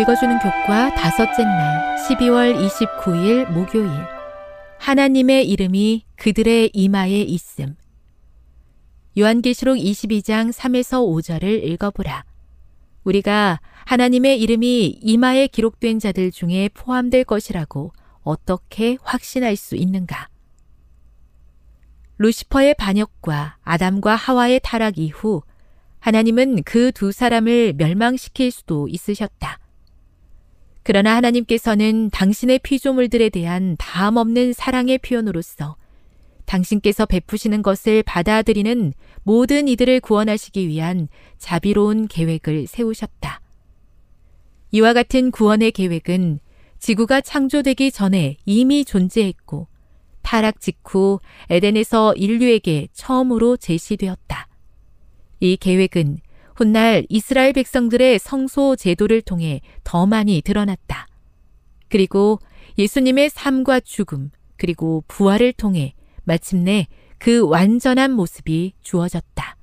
읽어주는 교과 다섯째 날 12월 29일 목요일 하나님의 이름이 그들의 이마에 있음 요한계시록 22장 3에서 5절을 읽어보라. 우리가 하나님의 이름이 이마에 기록된 자들 중에 포함될 것이라고 어떻게 확신할 수 있는가? 루시퍼의 반역과 아담과 하와의 타락 이후 하나님은 그 두 사람을 멸망시킬 수도 있으셨다. 그러나 하나님께서는 당신의 피조물들에 대한 다함 없는 사랑의 표현으로서 당신께서 베푸시는 것을 받아들이는 모든 이들을 구원하시기 위한 자비로운 계획을 세우셨다. 이와 같은 구원의 계획은 지구가 창조되기 전에 이미 존재했고 타락 직후 에덴에서 인류에게 처음으로 제시되었다. 이 계획은 훗날 이스라엘 백성들의 성소 제도를 통해 더 많이 드러났다. 그리고 예수님의 삶과 죽음, 그리고 부활을 통해 마침내 그 완전한 모습이 주어졌다.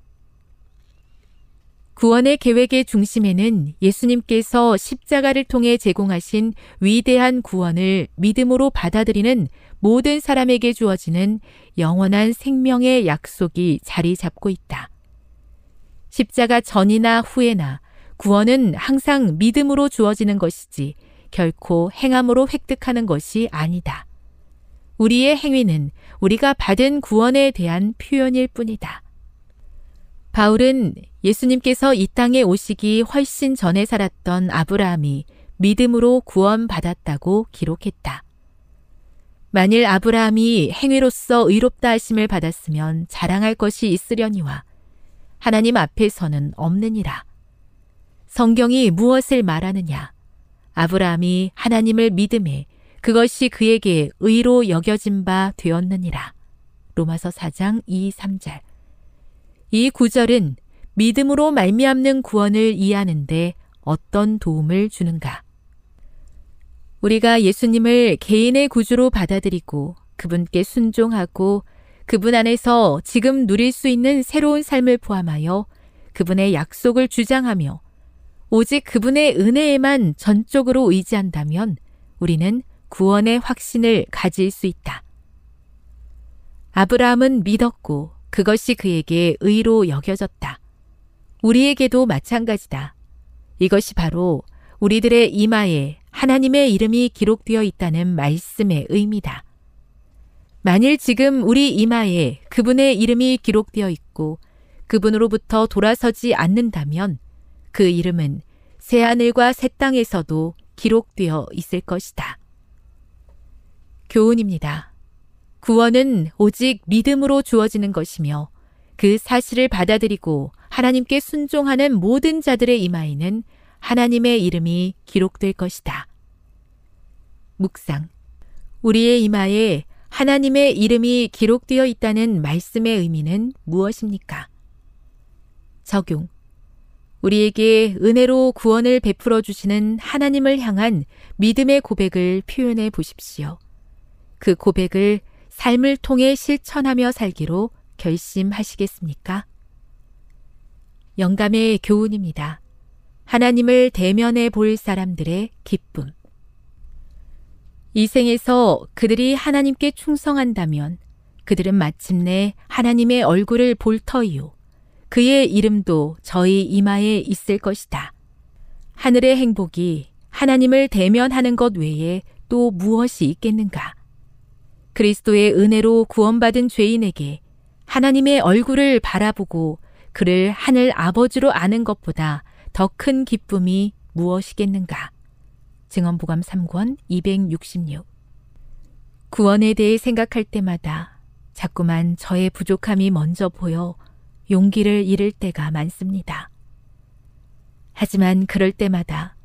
구원의 계획의 중심에는 예수님께서 십자가를 통해 제공하신 위대한 구원을 믿음으로 받아들이는 모든 사람에게 주어지는 영원한 생명의 약속이 자리 잡고 있다. 십자가 전이나 후에나 구원은 항상 믿음으로 주어지는 것이지 결코 행함으로 획득하는 것이 아니다. 우리의 행위는 우리가 받은 구원에 대한 표현일 뿐이다. 바울은 예수님께서 이 땅에 오시기 훨씬 전에 살았던 아브라함이 믿음으로 구원받았다고 기록했다. 만일 아브라함이 행위로서 의롭다 하심을 받았으면 자랑할 것이 있으려니와 하나님 앞에서는 없느니라. 성경이 무엇을 말하느냐? 아브라함이 하나님을 믿음에 그것이 그에게 의로 여겨진 바 되었느니라. 로마서 4장 2, 3절. 이 구절은 믿음으로 말미암는 구원을 이해하는데 어떤 도움을 주는가? 우리가 예수님을 개인의 구주로 받아들이고 그분께 순종하고 그분 안에서 지금 누릴 수 있는 새로운 삶을 포함하여 그분의 약속을 주장하며 오직 그분의 은혜에만 전적으로 의지한다면 우리는 구원의 확신을 가질 수 있다. 아브라함은 믿었고 그것이 그에게 의로 여겨졌다. 우리에게도 마찬가지다. 이것이 바로 우리들의 이마에 하나님의 이름이 기록되어 있다는 말씀의 의미다. 만일 지금 우리 이마에 그분의 이름이 기록되어 있고 그분으로부터 돌아서지 않는다면 그 이름은 새하늘과 새 땅에서도 기록되어 있을 것이다. 교훈입니다. 구원은 오직 믿음으로 주어지는 것이며 그 사실을 받아들이고 하나님께 순종하는 모든 자들의 이마에는 하나님의 이름이 기록될 것이다. 묵상. 우리의 이마에 하나님의 이름이 기록되어 있다는 말씀의 의미는 무엇입니까? 적용. 우리에게 은혜로 구원을 베풀어 주시는 하나님을 향한 믿음의 고백을 표현해 보십시오. 그 고백을 삶을 통해 실천하며 살기로 결심하시겠습니까? 영감의 교훈입니다. 하나님을 대면해 볼 사람들의 기쁨. 이 생에서 그들이 하나님께 충성한다면 그들은 마침내 하나님의 얼굴을 볼 터이요. 그의 이름도 저희 이마에 있을 것이다. 하늘의 행복이 하나님을 대면하는 것 외에 또 무엇이 있겠는가? 그리스도의 은혜로 구원받은 죄인에게 하나님의 얼굴을 바라보고 그를 하늘 아버지로 아는 것보다 더 큰 기쁨이 무엇이겠는가? 증언부감 3권 266 구원에 대해 생각할 때마다 자꾸만 저의 부족함이 먼저 보여 용기를 잃을 때가 많습니다. 하지만 그럴 때마다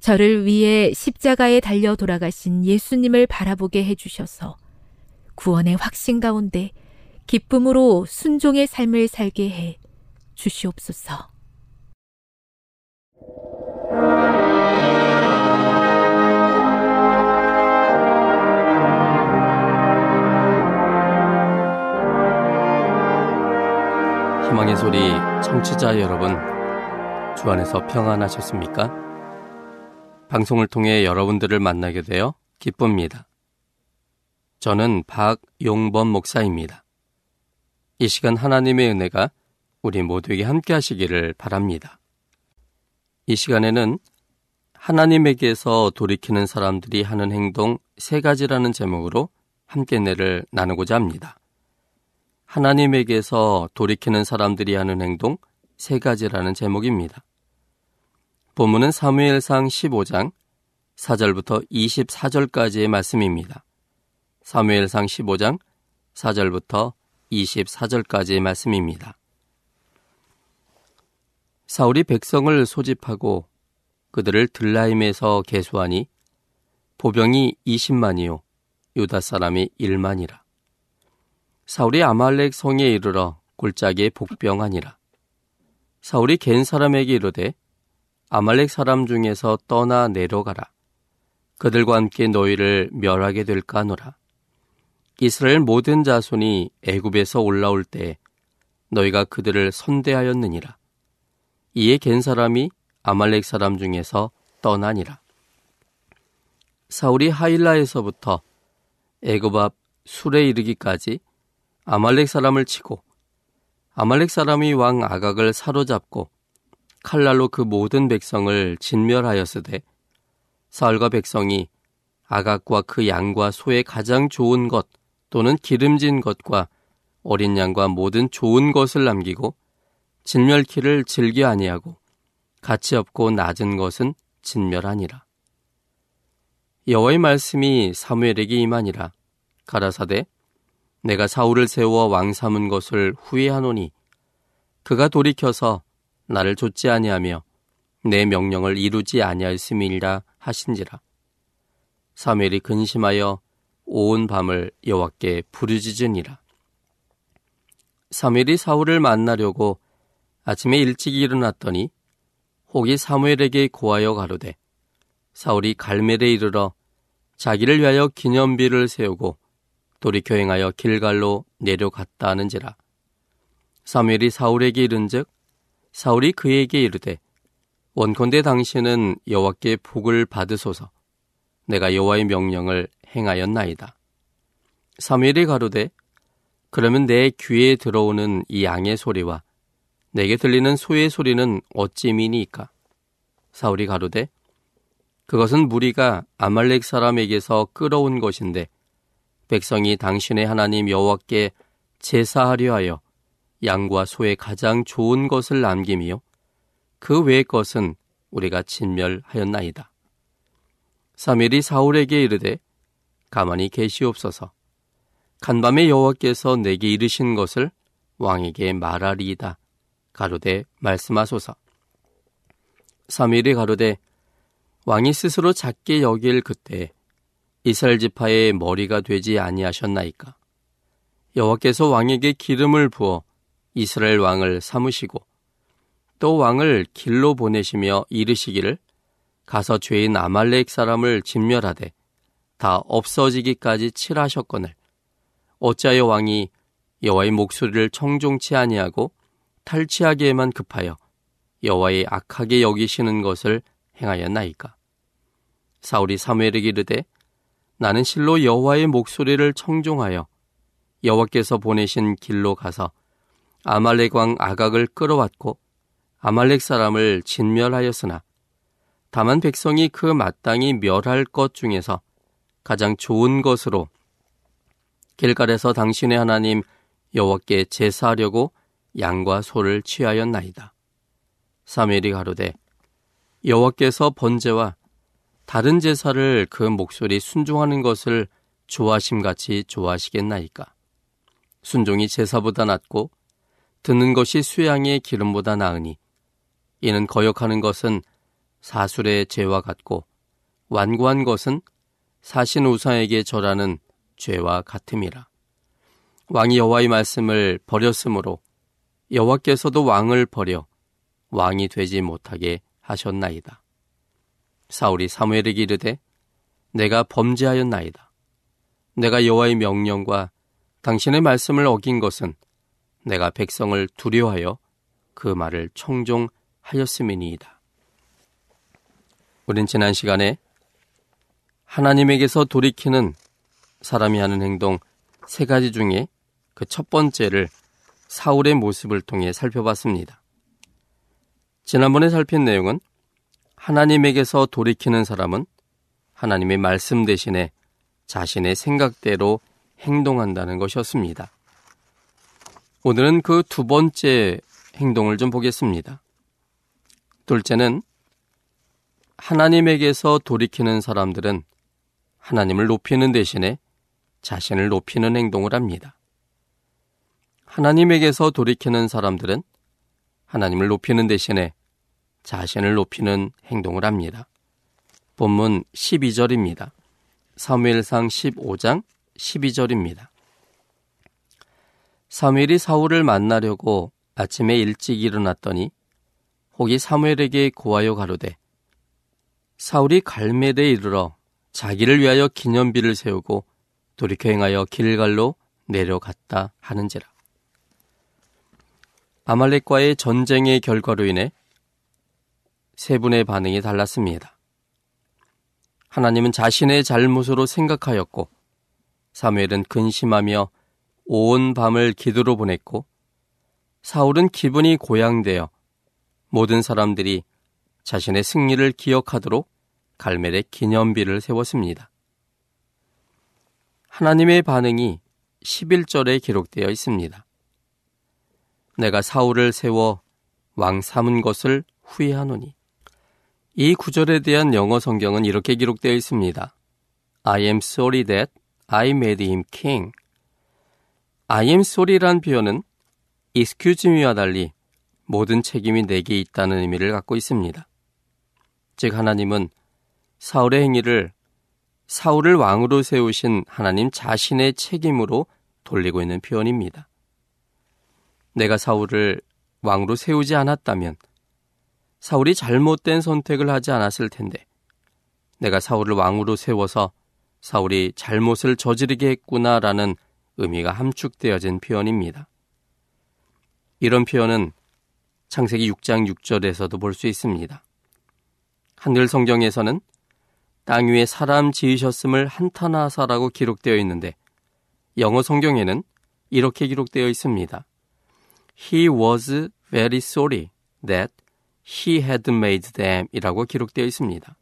저를 위해 십자가에 달려 돌아가신 예수님을 바라보게 해주셔서 구원의 확신 가운데 기쁨으로 순종의 삶을 살게 해 주시옵소서. 희망의 소리 청취자 여러분, 주 안에서 평안하셨습니까? 방송을 통해 여러분들을 만나게 되어 기쁩니다. 저는 박용범 목사입니다. 이 시간 하나님의 은혜가 우리 모두에게 함께 하시기를 바랍니다. 이 시간에는 하나님에게서 돌이키는 사람들이 하는 행동 세 가지라는 제목으로 함께 내를 나누고자 합니다. 하나님에게서 돌이키는 사람들이 하는 행동 세 가지라는 제목입니다. 본문은 사무엘상 15장 4절부터 24절까지의 말씀입니다. 사무엘상 15장 4절부터 24절까지의 말씀입니다. 사울이 백성을 소집하고 그들을 들라임에서 계수하니 보병이 20만이요 유다 사람이 1만이라. 사울이 아말렉 성에 이르러 골짜기에 복병하니라. 사울이 겐 사람에게 이르되 아말렉 사람 중에서 떠나 내려가라. 그들과 함께 너희를 멸하게 될까 하노라. 이스라엘 모든 자손이 애굽에서 올라올 때 너희가 그들을 선대하였느니라. 이에 겐 사람이 아말렉 사람 중에서 떠나니라. 사울이 하일라에서부터 애굽 앞 술에 이르기까지 아말렉 사람을 치고 아말렉 사람이 왕 아각을 사로잡고 칼날로 그 모든 백성을 진멸하였으되 사울과 백성이 아각과 그 양과 소의 가장 좋은 것 또는 기름진 것과 어린 양과 모든 좋은 것을 남기고 진멸키를 즐겨 아니하고 가치 없고 낮은 것은 진멸하니라. 여호와의 말씀이 사무엘에게 임하니라 가라사대 내가 사울을 세워 왕 삼은 것을 후회하노니 그가 돌이켜서 나를 좇지 아니하며 내 명령을 이루지 아니하였음이라 하신지라. 사무엘이 근심하여 온 밤을 여호와께 부르짖으니라. 사무엘이 사울을 만나려고 아침에 일찍 일어났더니 혹이 사무엘에게 고하여 가로되 사울이 갈멜에 이르러 자기를 위하여 기념비를 세우고 돌이켜 행하여 길갈로 내려갔다 하는지라. 사무엘이 사울에게 이른즉 사울이 그에게 이르되 원컨대 당신은 여호와께 복을 받으소서. 내가 여호와의 명령을 행하였나이다. 사무엘이 가로되 그러면 내 귀에 들어오는 이 양의 소리와 내게 들리는 소의 소리는 어찌미니이까? 사울이 가로되 그것은 무리가 아말렉 사람에게서 끌어온 것인데 백성이 당신의 하나님 여호와께 제사하려 하여 양과 소의 가장 좋은 것을 남김이요 그 외의 것은 우리가 진멸하였나이다. 사멜이 사울에게 이르되 가만히 계시옵소서 간밤에 여호와께서 내게 이르신 것을 왕에게 말하리이다. 가로되 말씀하소서. 사무엘이 가로되 왕이 스스로 작게 여길 그때 이스라엘 지파의 머리가 되지 아니하셨나이까. 여호와께서 왕에게 기름을 부어 이스라엘 왕을 삼으시고 또 왕을 길로 보내시며 이르시기를 가서 죄인 아말렉 사람을 진멸하되 다 없어지기까지 칠하셨거늘 어찌하여 왕이 여호와의 목소리를 청종치 아니하고 탈취하기에만 급하여 여호와의 악하게 여기시는 것을 행하였나이까 사울이 사무엘에게 이르되 나는 실로 여호와의 목소리를 청종하여 여호와께서 보내신 길로 가서 아말렉 왕 아각을 끌어왔고 아말렉 사람을 진멸하였으나 다만 백성이 그 마땅히 멸할 것 중에서 가장 좋은 것으로 길갈에서 당신의 하나님 여호와께 제사하려고 양과 소를 취하였나이다. 사무엘이 가로되 여호와께서 번제와 다른 제사를 그 목소리 순종하는 것을 좋아심 같이 좋아하시겠나이까? 순종이 제사보다 낫고 듣는 것이 수양의 기름보다 나으니 이는 거역하는 것은 사술의 죄와 같고 완고한 것은 사신 우상에게 절하는 죄와 같음이라. 왕이 여호와의 말씀을 버렸으므로 여호와께서도 왕을 버려 왕이 되지 못하게 하셨나이다. 사울이 사무엘에게 이르되 내가 범죄하였나이다. 내가 여호와의 명령과 당신의 말씀을 어긴 것은 내가 백성을 두려워하여 그 말을 청종하였음이니이다. 우린 지난 시간에 하나님에게서 돌이키는 사람이 하는 행동 세 가지 중에 그 첫 번째를 사울의 모습을 통해 살펴봤습니다. 지난번에 살핀 내용은 하나님에게서 돌이키는 사람은 하나님의 말씀 대신에 자신의 생각대로 행동한다는 것이었습니다. 오늘은 그 두 번째 행동을 좀 보겠습니다. 둘째는 하나님에게서 돌이키는 사람들은 하나님을 높이는 대신에 자신을 높이는 행동을 합니다. 하나님에게서 돌이키는 사람들은 하나님을 높이는 대신에 자신을 높이는 행동을 합니다. 본문 12절입니다. 사무엘상 15장 12절입니다. 사무엘이 사울을 만나려고 아침에 일찍 일어났더니 혹이 사무엘에게 고하여 가로되 사울이 갈멜에 이르러 자기를 위하여 기념비를 세우고 돌이켜 행하여 길갈로 내려갔다 하는지라. 아말렉과의 전쟁의 결과로 인해 세 분의 반응이 달랐습니다. 하나님은 자신의 잘못으로 생각하였고 사무엘은 근심하며 온 밤을 기도로 보냈고 사울은 기분이 고양되어 모든 사람들이 자신의 승리를 기억하도록 갈멜의 기념비를 세웠습니다. 하나님의 반응이 11절에 기록되어 있습니다. 내가 사울을 세워 왕 삼은 것을 후회하노니. 이 구절에 대한 영어 성경은 이렇게 기록되어 있습니다. I am sorry that I made him king. I am sorry란 표현은 excuse me와 달리 모든 책임이 내게 있다는 의미를 갖고 있습니다. 즉 하나님은 사울의 행위를 사울을 왕으로 세우신 하나님 자신의 책임으로 돌리고 있는 표현입니다. 내가 사울을 왕으로 세우지 않았다면 사울이 잘못된 선택을 하지 않았을 텐데 내가 사울을 왕으로 세워서 사울이 잘못을 저지르게 했구나라는 의미가 함축되어진 표현입니다. 이런 표현은 창세기 6장 6절에서도 볼 수 있습니다. 한글 성경에서는 땅 위에 사람 지으셨음을 한탄하사라고 기록되어 있는데 영어 성경에는 이렇게 기록되어 있습니다. He was very sorry that he had made them 이라고 기록되어 있습니다.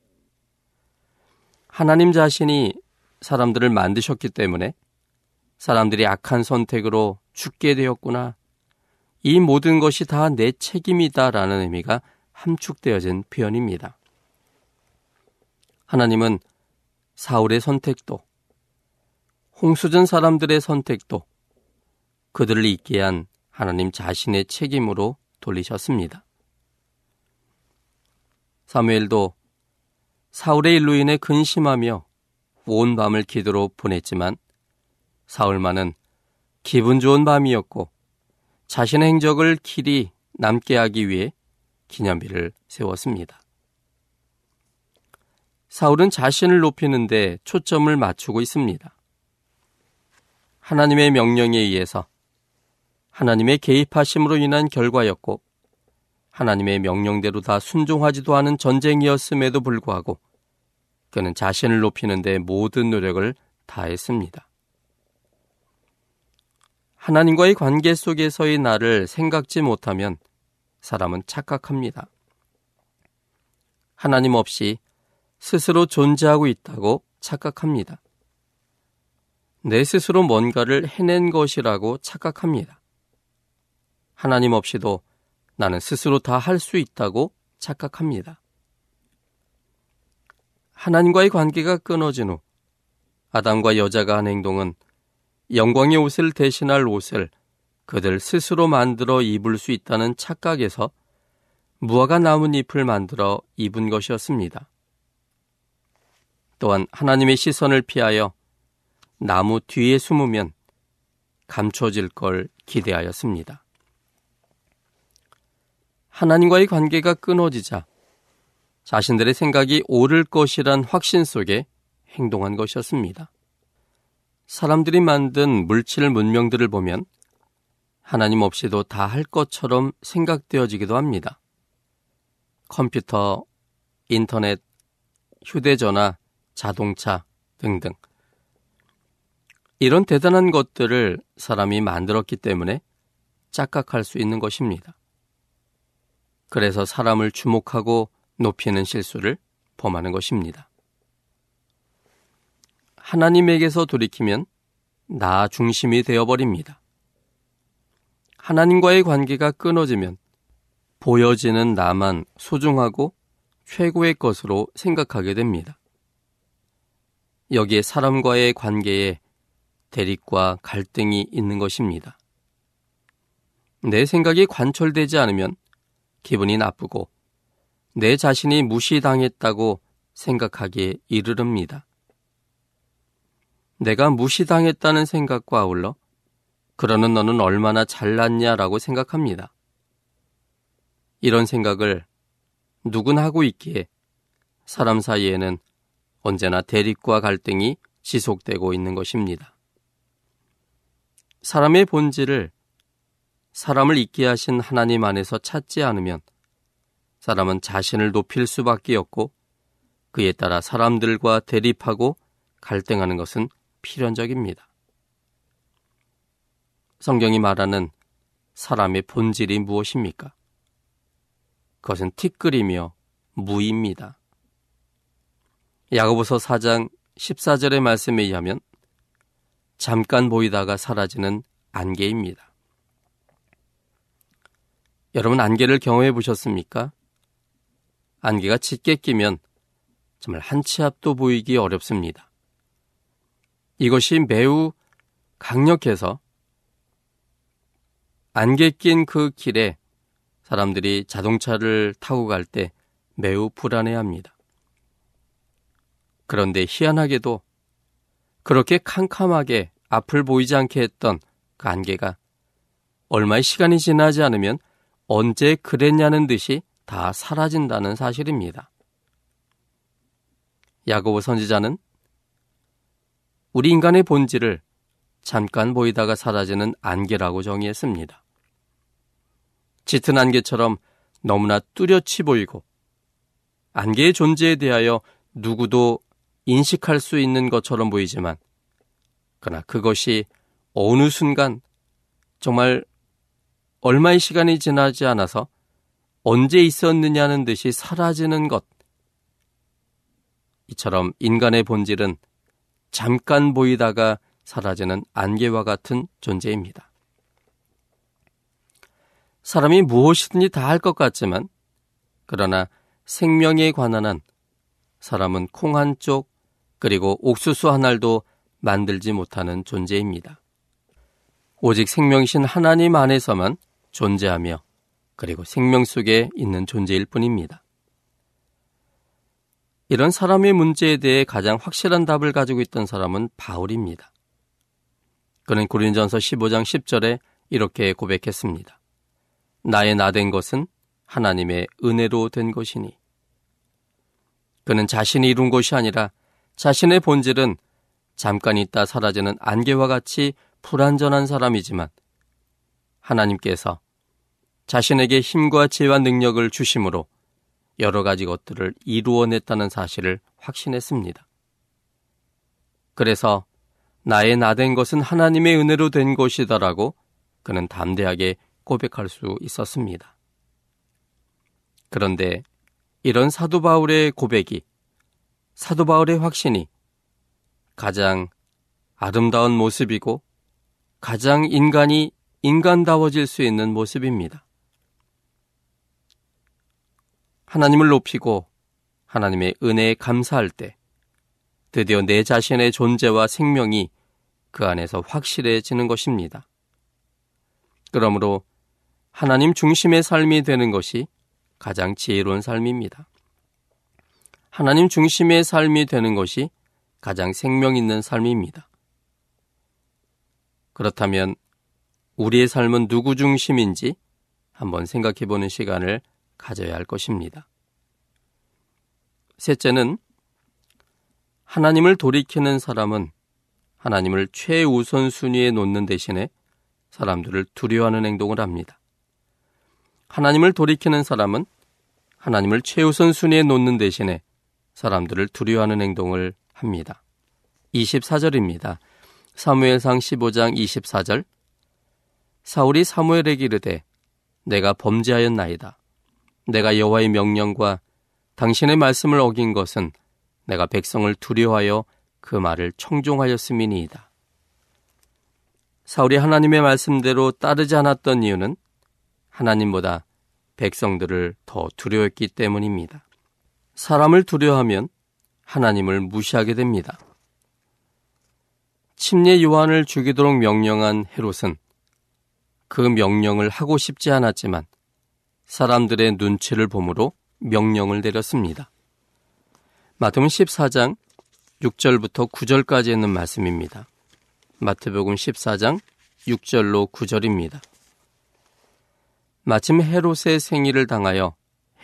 하나님 자신이 사람들을 만드셨기 때문에 사람들이 악한 선택으로 죽게 되었구나. 이 모든 것이 다 내 책임이다 라는 의미가 함축되어진 표현입니다. 하나님은 사울의 선택도, 홍수전 사람들의 선택도 그들을 있게 한 하나님 자신의 책임으로 돌리셨습니다. 사무엘도 사울의 일로 인해 근심하며 온 밤을 기도로 보냈지만 사울만은 기분 좋은 밤이었고 자신의 행적을 길이 남게 하기 위해 기념비를 세웠습니다. 사울은 자신을 높이는데 초점을 맞추고 있습니다. 하나님의 명령에 의해서 하나님의 개입하심으로 인한 결과였고 하나님의 명령대로 다 순종하지도 않은 전쟁이었음에도 불구하고 그는 자신을 높이는 데 모든 노력을 다했습니다. 하나님과의 관계 속에서의 나를 생각지 못하면 사람은 착각합니다. 하나님 없이 스스로 존재하고 있다고 착각합니다. 내 스스로 뭔가를 해낸 것이라고 착각합니다. 하나님 없이도 나는 스스로 다 할 수 있다고 착각합니다. 하나님과의 관계가 끊어진 후 아담과 여자가 한 행동은 영광의 옷을 대신할 옷을 그들 스스로 만들어 입을 수 있다는 착각에서 무화과 나뭇잎을 만들어 입은 것이었습니다. 또한 하나님의 시선을 피하여 나무 뒤에 숨으면 감춰질 걸 기대하였습니다. 하나님과의 관계가 끊어지자 자신들의 생각이 옳을 것이란 확신 속에 행동한 것이었습니다. 사람들이 만든 물질 문명들을 보면 하나님 없이도 다 할 것처럼 생각되어지기도 합니다. 컴퓨터, 인터넷, 휴대전화, 자동차 등등. 이런 대단한 것들을 사람이 만들었기 때문에 착각할 수 있는 것입니다. 그래서 사람을 주목하고 높이는 실수를 범하는 것입니다. 하나님에게서 돌이키면 나 중심이 되어버립니다. 하나님과의 관계가 끊어지면 보여지는 나만 소중하고 최고의 것으로 생각하게 됩니다. 여기에 사람과의 관계에 대립과 갈등이 있는 것입니다. 내 생각이 관철되지 않으면 기분이 나쁘고 내 자신이 무시당했다고 생각하기에 이르릅니다. 내가 무시당했다는 생각과 아울러 그러는 너는 얼마나 잘났냐라고 생각합니다. 이런 생각을 누군 하고 있기에 사람 사이에는 언제나 대립과 갈등이 지속되고 있는 것입니다. 사람의 본질을 사람을 있게 하신 하나님 안에서 찾지 않으면 사람은 자신을 높일 수밖에 없고 그에 따라 사람들과 대립하고 갈등하는 것은 필연적입니다. 성경이 말하는 사람의 본질이 무엇입니까? 그것은 티끌이며 무입니다. 야고보서 4장 14절의 말씀에 의하면 잠깐 보이다가 사라지는 안개입니다. 여러분 안개를 경험해 보셨습니까? 안개가 짙게 끼면 정말 한 치 앞도 보이기 어렵습니다. 이것이 매우 강력해서 안개 낀 그 길에 사람들이 자동차를 타고 갈 때 매우 불안해 합니다. 그런데 희한하게도 그렇게 캄캄하게 앞을 보이지 않게 했던 그 안개가 얼마의 시간이 지나지 않으면 언제 그랬냐는 듯이 다 사라진다는 사실입니다. 야고보 선지자는 우리 인간의 본질을 잠깐 보이다가 사라지는 안개라고 정의했습니다. 짙은 안개처럼 너무나 뚜렷이 보이고 안개의 존재에 대하여 누구도 인식할 수 있는 것처럼 보이지만 그러나 그것이 어느 순간 정말 얼마의 시간이 지나지 않아서 언제 있었느냐는 듯이 사라지는 것. 이처럼 인간의 본질은 잠깐 보이다가 사라지는 안개와 같은 존재입니다. 사람이 무엇이든지 다 할 것 같지만 그러나 생명에 관한 한 사람은 콩 한 쪽 그리고 옥수수 한 알도 만들지 못하는 존재입니다. 오직 생명이신 하나님 안에서만 존재하며 그리고 생명 속에 있는 존재일 뿐입니다. 이런 사람의 문제에 대해 가장 확실한 답을 가지고 있던 사람은 바울입니다. 그는 고린전서 15장 10절에 이렇게 고백했습니다. 나의 나 된 것은 하나님의 은혜로 된 것이니. 그는 자신이 이룬 것이 아니라 자신의 본질은 잠깐 있다 사라지는 안개와 같이 불완전한 사람이지만 하나님께서 자신에게 힘과 지혜와 능력을 주심으로 여러 가지 것들을 이루어냈다는 사실을 확신했습니다. 그래서 나의 나 된 것은 하나님의 은혜로 된 것이다라고 그는 담대하게 고백할 수 있었습니다. 그런데 이런 사도 바울의 고백이 사도 바울의 확신이 가장 아름다운 모습이고 가장 인간이 인간다워질 수 있는 모습입니다. 하나님을 높이고 하나님의 은혜에 감사할 때 드디어 내 자신의 존재와 생명이 그 안에서 확실해지는 것입니다. 그러므로 하나님 중심의 삶이 되는 것이 가장 지혜로운 삶입니다. 하나님 중심의 삶이 되는 것이 가장 생명 있는 삶입니다. 그렇다면 우리의 삶은 누구 중심인지 한번 생각해 보는 시간을 가져야 할 것입니다. 셋째는 하나님을 돌이키는 사람은 하나님을 최우선 순위에 놓는 대신에 사람들을 두려워하는 행동을 합니다. 하나님을 돌이키는 사람은 하나님을 최우선 순위에 놓는 대신에 사람들을 두려워하는 행동을 합니다. 24절입니다. 사무엘상 15장 24절 사울이 사무엘에게 이르되 내가 범죄하였나이다. 내가 여호와의 명령과 당신의 말씀을 어긴 것은 내가 백성을 두려워하여 그 말을 청종하였음이니이다. 사울이 하나님의 말씀대로 따르지 않았던 이유는 하나님보다 백성들을 더 두려웠기 때문입니다. 사람을 두려워하면 하나님을 무시하게 됩니다. 침례 요한을 죽이도록 명령한 헤롯은 그 명령을 하고 싶지 않았지만 사람들의 눈치를 보므로 명령을 내렸습니다. 마태복음 14장 6절부터 9절까지 있는 말씀입니다. 마태복음 14장 6절로 9절입니다. 마침 헤롯의 생일을 당하여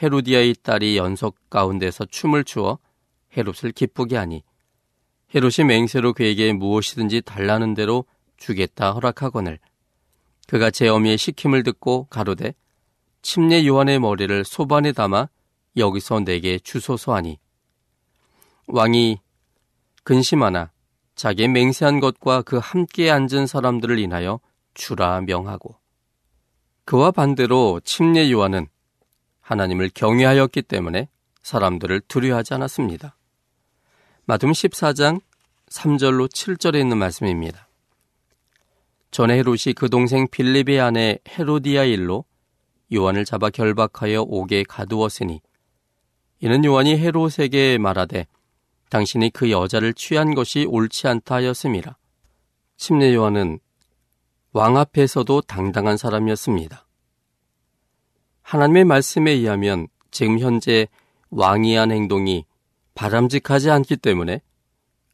헤로디아의 딸이 연속 가운데서 춤을 추어 헤롯을 기쁘게 하니 헤롯이 맹세로 그에게 무엇이든지 달라는 대로 주겠다 허락하거늘 그가 제 어미의 시킴을 듣고 가로되 침례 요한의 머리를 소반에 담아 여기서 내게 주소서 하니 왕이 근심하나 자기의 맹세한 것과 그 함께 앉은 사람들을 인하여 주라 명하고 그와 반대로 침례 요한은 하나님을 경외하였기 때문에 사람들을 두려워하지 않았습니다. 마둠 14장 3절로 7절에 있는 말씀입니다. 전에 헤롯이 그 동생 빌립의 아내 헤로디아 일로 요한을 잡아 결박하여 옥에 가두었으니 이는 요한이 헤롯에게 말하되 당신이 그 여자를 취한 것이 옳지 않다 하였음이라. 침례 요한은 왕 앞에서도 당당한 사람이었습니다. 하나님의 말씀에 의하면 지금 현재 왕이 한 행동이 바람직하지 않기 때문에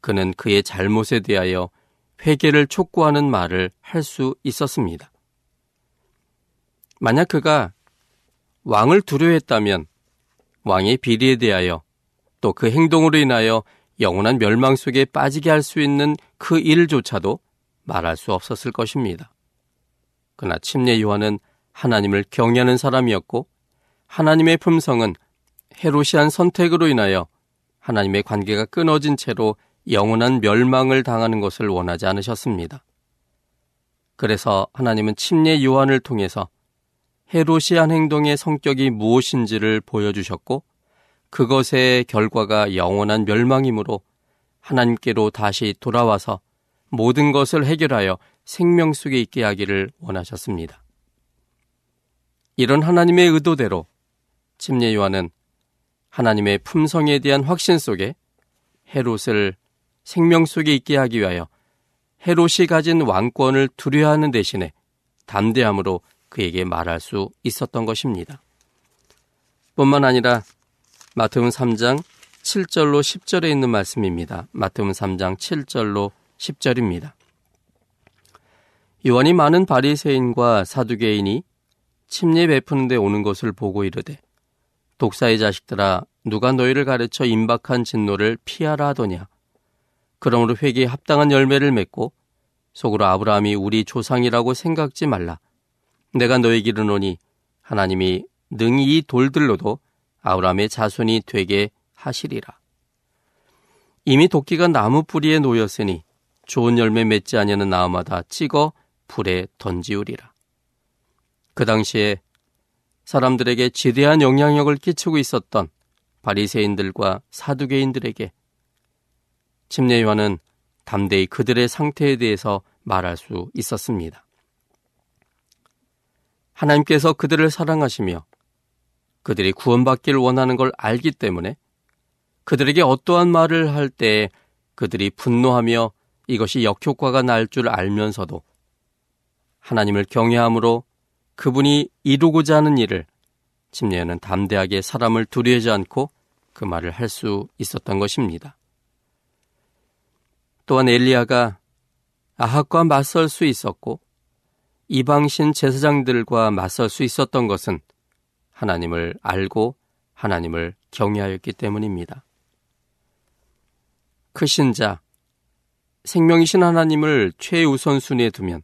그는 그의 잘못에 대하여 회개를 촉구하는 말을 할 수 있었습니다. 만약 그가 왕을 두려워했다면 왕의 비리에 대하여 또 그 행동으로 인하여 영원한 멸망 속에 빠지게 할 수 있는 그 일조차도 말할 수 없었을 것입니다. 그러나 침례 요한은 하나님을 경외하는 사람이었고 하나님의 품성은 헤로시한 선택으로 인하여 하나님의 관계가 끊어진 채로 영원한 멸망을 당하는 것을 원하지 않으셨습니다. 그래서 하나님은 침례 요한을 통해서 헤로시한 행동의 성격이 무엇인지를 보여주셨고 그것의 결과가 영원한 멸망이므로 하나님께로 다시 돌아와서 모든 것을 해결하여 생명 속에 있게 하기를 원하셨습니다. 이런 하나님의 의도대로 침례 요한은 하나님의 품성에 대한 확신 속에 헤롯을 생명 속에 있게 하기 위하여 헤롯이 가진 왕권을 두려워하는 대신에 담대함으로 그에게 말할 수 있었던 것입니다. 뿐만 아니라 마태음 3장 7절로 10절에 있는 말씀입니다. 마태음 3장 7절로 10절입니다. 요한이 많은 바리새인과 사두개인이 침례 베푸는 데 오는 것을 보고 이르되 독사의 자식들아 누가 너희를 가르쳐 임박한 진노를 피하라 하더냐 그러므로 회개에 합당한 열매를 맺고 속으로 아브라함이 우리 조상이라고 생각지 말라 내가 너에게 이르노니 하나님이 능히 이 돌들로도 아브라함의 자손이 되게 하시리라 이미 도끼가 나무 뿌리에 놓였으니 좋은 열매 맺지 아니하는 나무마다 찍어 불에 던지우리라 그 당시에 사람들에게 지대한 영향력을 끼치고 있었던 바리새인들과 사두개인들에게 침례 요한은 담대히 그들의 상태에 대해서 말할 수 있었습니다. 하나님께서 그들을 사랑하시며 그들이 구원받기를 원하는 걸 알기 때문에 그들에게 어떠한 말을 할때 그들이 분노하며 이것이 역효과가 날 줄 알면서도 하나님을 경외함으로 그분이 이루고자 하는 일을 침례는 담대하게 사람을 두려워하지 않고 그 말을 할 수 있었던 것입니다. 또한 엘리야가 아합과 맞설 수 있었고 이방신 제사장들과 맞설 수 있었던 것은 하나님을 알고 하나님을 경외하였기 때문입니다. 크신 자, 생명이신 하나님을 최우선순위에 두면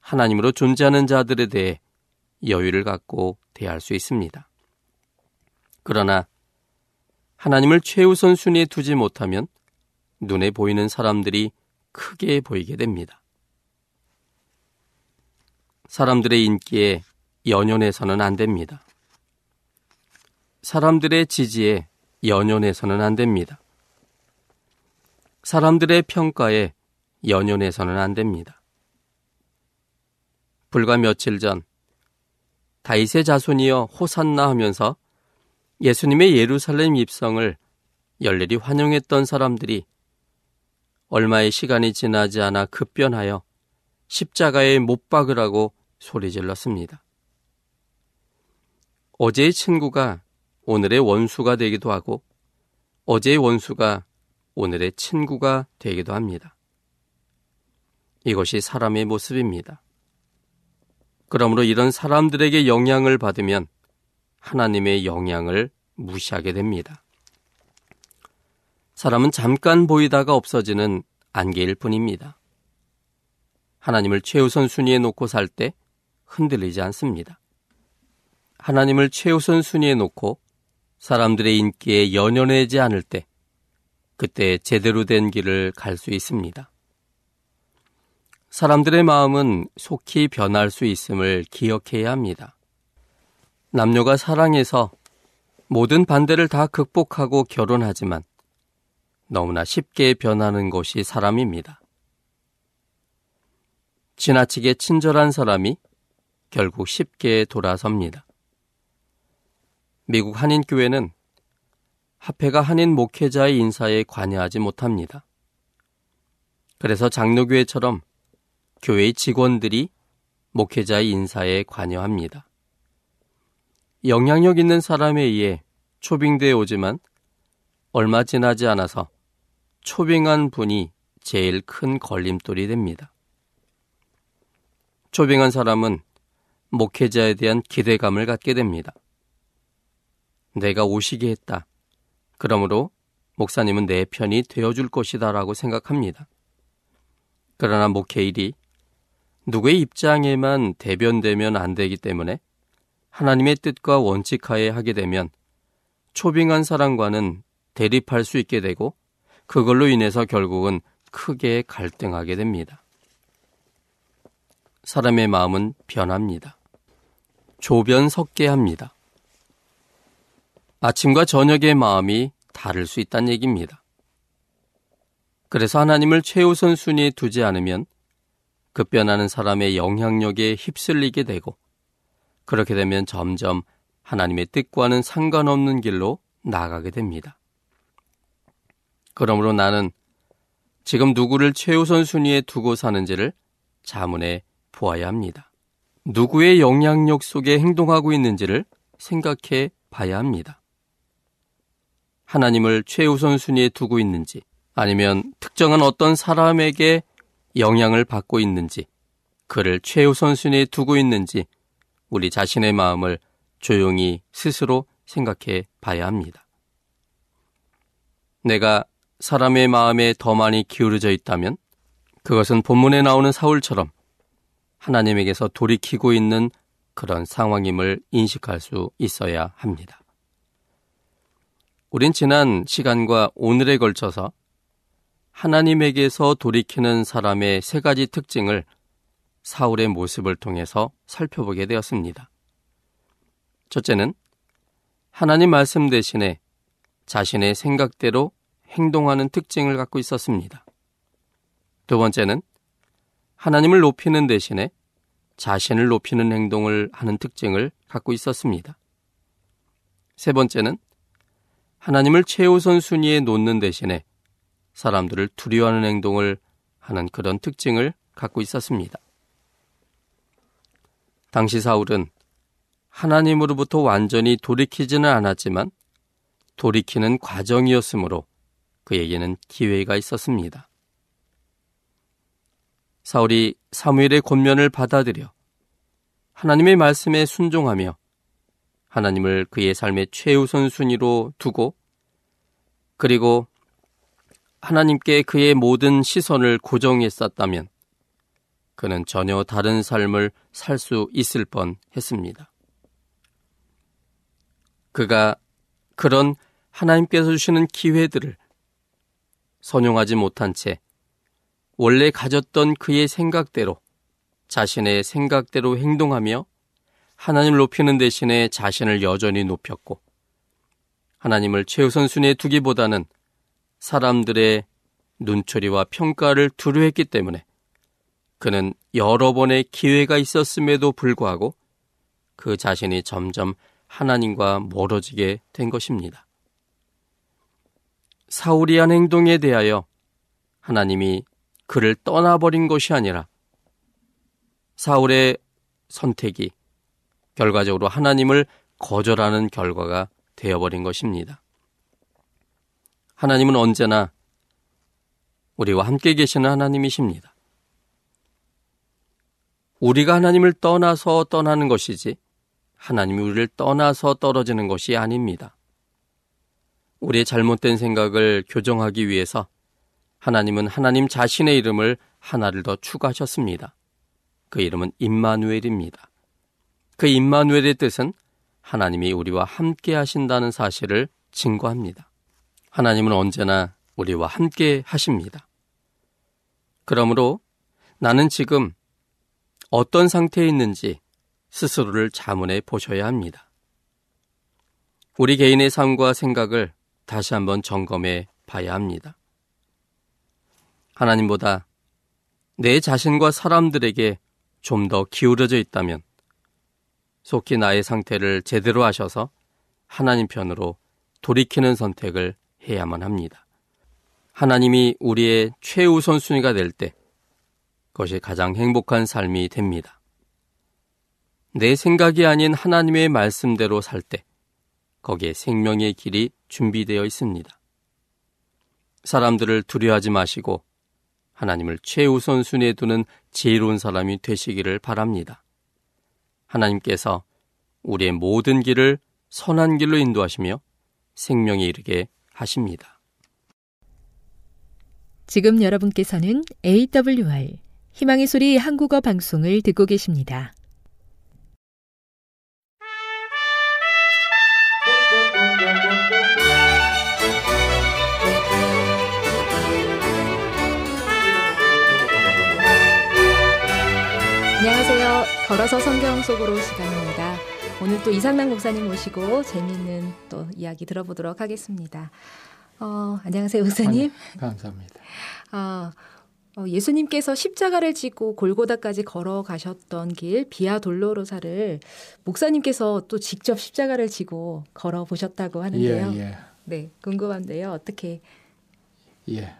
하나님으로 존재하는 자들에 대해 여유를 갖고 대할 수 있습니다. 그러나 하나님을 최우선 순위에 두지 못하면 눈에 보이는 사람들이 크게 보이게 됩니다. 사람들의 인기에 연연해서는 안 됩니다. 사람들의 지지에 연연해서는 안 됩니다. 사람들의 평가에 연연해서는 안 됩니다. 불과 며칠 전 다윗의 자손이여 호산나 하면서 예수님의 예루살렘 입성을 열렬히 환영했던 사람들이 얼마의 시간이 지나지 않아 급변하여 십자가에 못 박으라고 소리 질렀습니다. 어제의 친구가 오늘의 원수가 되기도 하고 어제의 원수가 오늘의 친구가 되기도 합니다. 이것이 사람의 모습입니다. 그러므로 이런 사람들에게 영향을 받으면 하나님의 영향을 무시하게 됩니다. 사람은 잠깐 보이다가 없어지는 안개일 뿐입니다. 하나님을 최우선 순위에 놓고 살 때 흔들리지 않습니다. 하나님을 최우선 순위에 놓고 사람들의 인기에 연연하지 않을 때 그때 제대로 된 길을 갈 수 있습니다. 사람들의 마음은 속히 변할 수 있음을 기억해야 합니다. 남녀가 사랑해서 모든 반대를 다 극복하고 결혼하지만 너무나 쉽게 변하는 것이 사람입니다. 지나치게 친절한 사람이 결국 쉽게 돌아섭니다. 미국 한인교회는 합회가 한인 목회자의 인사에 관여하지 못합니다. 그래서 장로교회처럼 교회의 직원들이 목회자의 인사에 관여합니다. 영향력 있는 사람에 의해 초빙되어 오지만 얼마 지나지 않아서 초빙한 분이 제일 큰 걸림돌이 됩니다. 초빙한 사람은 목회자에 대한 기대감을 갖게 됩니다. 내가 오시게 했다. 그러므로 목사님은 내 편이 되어줄 것이다 라고 생각합니다. 그러나 목회일이 누구의 입장에만 대변되면 안 되기 때문에 하나님의 뜻과 원칙하에 하게 되면 초빙한 사람과는 대립할 수 있게 되고 그걸로 인해서 결국은 크게 갈등하게 됩니다. 사람의 마음은 변합니다. 조변 섞게 합니다. 아침과 저녁의 마음이 다를 수 있다는 얘기입니다. 그래서 하나님을 최우선 순위에 두지 않으면 급변하는 사람의 영향력에 휩쓸리게 되고 그렇게 되면 점점 하나님의 뜻과는 상관없는 길로 나아가게 됩니다. 그러므로 나는 지금 누구를 최우선 순위에 두고 사는지를 자문해 보아야 합니다. 누구의 영향력 속에 행동하고 있는지를 생각해 봐야 합니다. 하나님을 최우선 순위에 두고 있는지 아니면 특정한 어떤 사람에게 영향을 받고 있는지 그를 최우선 순위에 두고 있는지 우리 자신의 마음을 조용히 스스로 생각해 봐야 합니다. 내가 사람의 마음에 더 많이 기울어져 있다면 그것은 본문에 나오는 사울처럼 하나님에게서 돌이키고 있는 그런 상황임을 인식할 수 있어야 합니다. 우린 지난 시간과 오늘에 걸쳐서 하나님에게서 돌이키는 사람의 세 가지 특징을 사울의 모습을 통해서 살펴보게 되었습니다. 첫째는 하나님 말씀 대신에 자신의 생각대로 행동하는 특징을 갖고 있었습니다. 두 번째는 하나님을 높이는 대신에 자신을 높이는 행동을 하는 특징을 갖고 있었습니다. 세 번째는 하나님을 최우선 순위에 놓는 대신에 사람들을 두려워하는 행동을 하는 그런 특징을 갖고 있었습니다. 당시 사울은 하나님으로부터 완전히 돌이키지는 않았지만 돌이키는 과정이었으므로 그에게는 기회가 있었습니다. 사울이 사무엘의 권면을 받아들여 하나님의 말씀에 순종하며 하나님을 그의 삶의 최우선 순위로 두고 그리고 하나님께 그의 모든 시선을 고정했었다면 그는 전혀 다른 삶을 살 수 있을 뻔 했습니다. 그가 그런 하나님께서 주시는 기회들을 선용하지 못한 채 원래 가졌던 그의 생각대로 자신의 생각대로 행동하며 하나님을 높이는 대신에 자신을 여전히 높였고 하나님을 최우선순위에 두기보다는 사람들의 눈초리와 평가를 두려했기 때문에 그는 여러 번의 기회가 있었음에도 불구하고 그 자신이 점점 하나님과 멀어지게 된 것입니다. 사울이 한 행동에 대하여 하나님이 그를 떠나버린 것이 아니라 사울의 선택이 결과적으로 하나님을 거절하는 결과가 되어버린 것입니다. 하나님은 언제나 우리와 함께 계시는 하나님이십니다. 우리가 하나님을 떠나서 떠나는 것이지 하나님이 우리를 떠나서 떨어지는 것이 아닙니다. 우리의 잘못된 생각을 교정하기 위해서 하나님은 하나님 자신의 이름을 하나를 더 추가하셨습니다. 그 이름은 임마누엘입니다. 그 임마누엘의 뜻은 하나님이 우리와 함께 하신다는 사실을 증거합니다. 하나님은 언제나 우리와 함께 하십니다. 그러므로 나는 지금 어떤 상태에 있는지 스스로를 자문해 보셔야 합니다. 우리 개인의 삶과 생각을 다시 한번 점검해 봐야 합니다. 하나님보다 내 자신과 사람들에게 좀 더 기울어져 있다면 속히 나의 상태를 제대로 하셔서 하나님 편으로 돌이키는 선택을 해야만 합니다. 하나님이 우리의 최우선 순위가 될 때 그것이 가장 행복한 삶이 됩니다. 내 생각이 아닌 하나님의 말씀대로 살 때 거기에 생명의 길이 준비되어 있습니다. 사람들을 두려워하지 마시고 하나님을 최우선 순위에 두는 지혜로운 사람이 되시기를 바랍니다. 하나님께서 우리의 모든 길을 선한 길로 인도하시며 생명에 이르게 하십니다. 지금 여러분께서는 AWR 희망의 소리 한국어 방송을 듣고 계십니다. 걸어서 성경 속으로 시간입니다. 오늘 또 이상남 목사님 모시고 재미있는 또 이야기 들어보도록 하겠습니다. 어, 안녕하세요, 목사님. 아니, 감사합니다. 아, 어, 예수님께서 십자가를 지고 골고다까지 걸어가셨던 길 비아 돌로로사를 목사님께서 또 직접 십자가를 지고 걸어 보셨다고 하는데요. 예, 예. 네, 궁금한데요. 어떻게? 예.